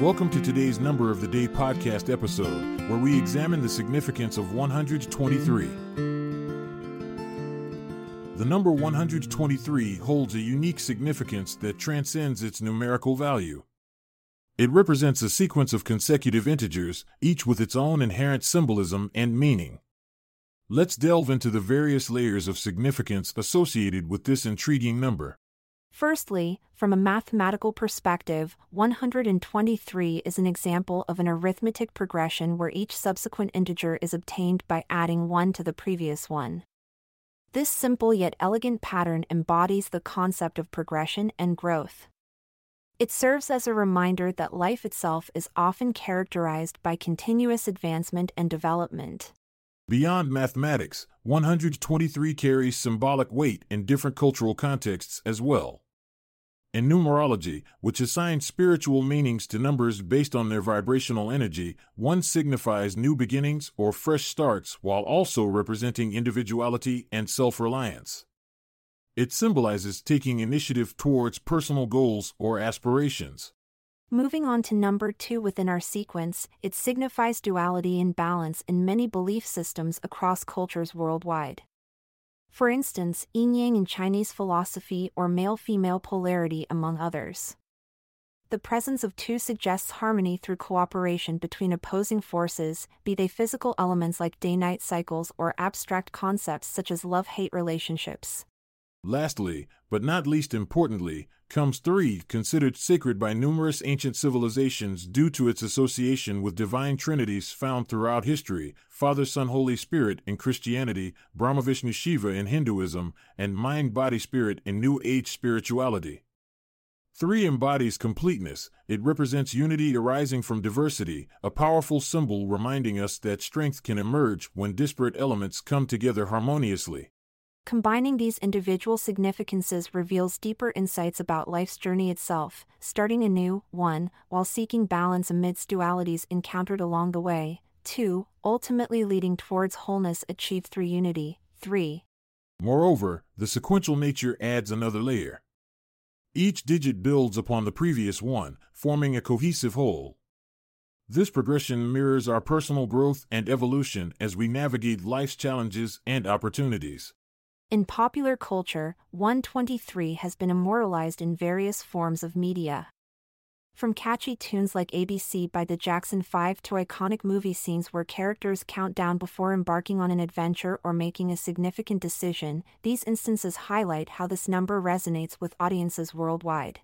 Welcome to today's Number of the Day podcast episode, where we examine the significance of 123. The number 123 holds a unique significance that transcends its numerical value. It represents a sequence of consecutive integers, each with its own inherent symbolism and meaning. Let's delve into the various layers of significance associated with this intriguing number. Firstly, from a mathematical perspective, 123 is an example of an arithmetic progression where each subsequent integer is obtained by adding 1 to the previous one. This simple yet elegant pattern embodies the concept of progression and growth. It serves as a reminder that life itself is often characterized by continuous advancement and development. Beyond mathematics, 123 carries symbolic weight in different cultural contexts as well. In numerology, which assigns spiritual meanings to numbers based on their vibrational energy, one signifies new beginnings or fresh starts while also representing individuality and self reliance. It symbolizes taking initiative towards personal goals or aspirations. Moving on to number two within our sequence, it signifies duality and balance in many belief systems across cultures worldwide. For instance, yin yang in Chinese philosophy or male female polarity, among others. The presence of two suggests harmony through cooperation between opposing forces, be they physical elements like day night cycles or abstract concepts such as love hate relationships. Lastly, but not least importantly, comes three, considered sacred by numerous ancient civilizations due to its association with divine trinities found throughout history Father, Son, Holy Spirit in Christianity, Brahma, Vishnu, Shiva in Hinduism, and Mind, Body, Spirit in New Age spirituality. Three embodies completeness. It represents unity arising from diversity, a powerful symbol reminding us that strength can emerge when disparate elements come together harmoniously. Combining these individual significances reveals deeper insights about life's journey itself, starting anew, 1. While seeking balance amidst dualities encountered along the way, 2. Ultimately leading towards wholeness achieved through unity, 3. Moreover, the sequential nature adds another layer. Each digit builds upon the previous one, forming a cohesive whole. This progression mirrors our personal growth and evolution as we navigate life's challenges and opportunities. In popular culture, 123 has been immortalized in various forms of media. From catchy tunes like ABC by the Jackson 5 to iconic movie scenes where characters count down before embarking on an adventure or making a significant decision, these instances highlight how this number resonates with audiences worldwide.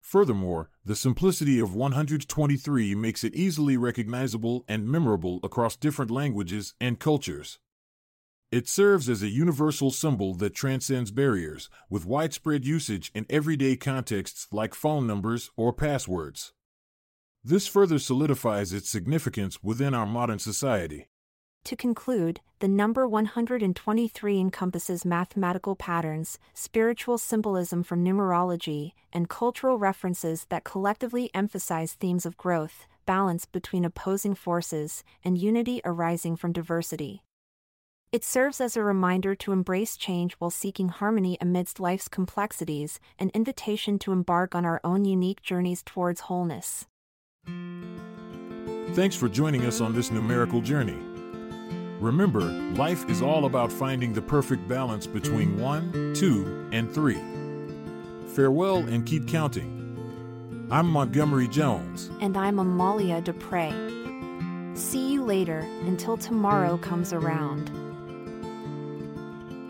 Furthermore, the simplicity of 123 makes it easily recognizable and memorable across different languages and cultures. It serves as a universal symbol that transcends barriers, with widespread usage in everyday contexts like phone numbers or passwords. This further solidifies its significance within our modern society. To conclude, the number 123 encompasses mathematical patterns, spiritual symbolism from numerology, and cultural references that collectively emphasize themes of growth, balance between opposing forces, and unity arising from diversity. It serves as a reminder to embrace change while seeking harmony amidst life's complexities, an invitation to embark on our own unique journeys towards wholeness. Thanks for joining us on this numerical journey. Remember, life is all about finding the perfect balance between 1, 2, and 3. Farewell and keep counting. I'm Montgomery Jones. And I'm Amalia Dupre. See you later until tomorrow comes around.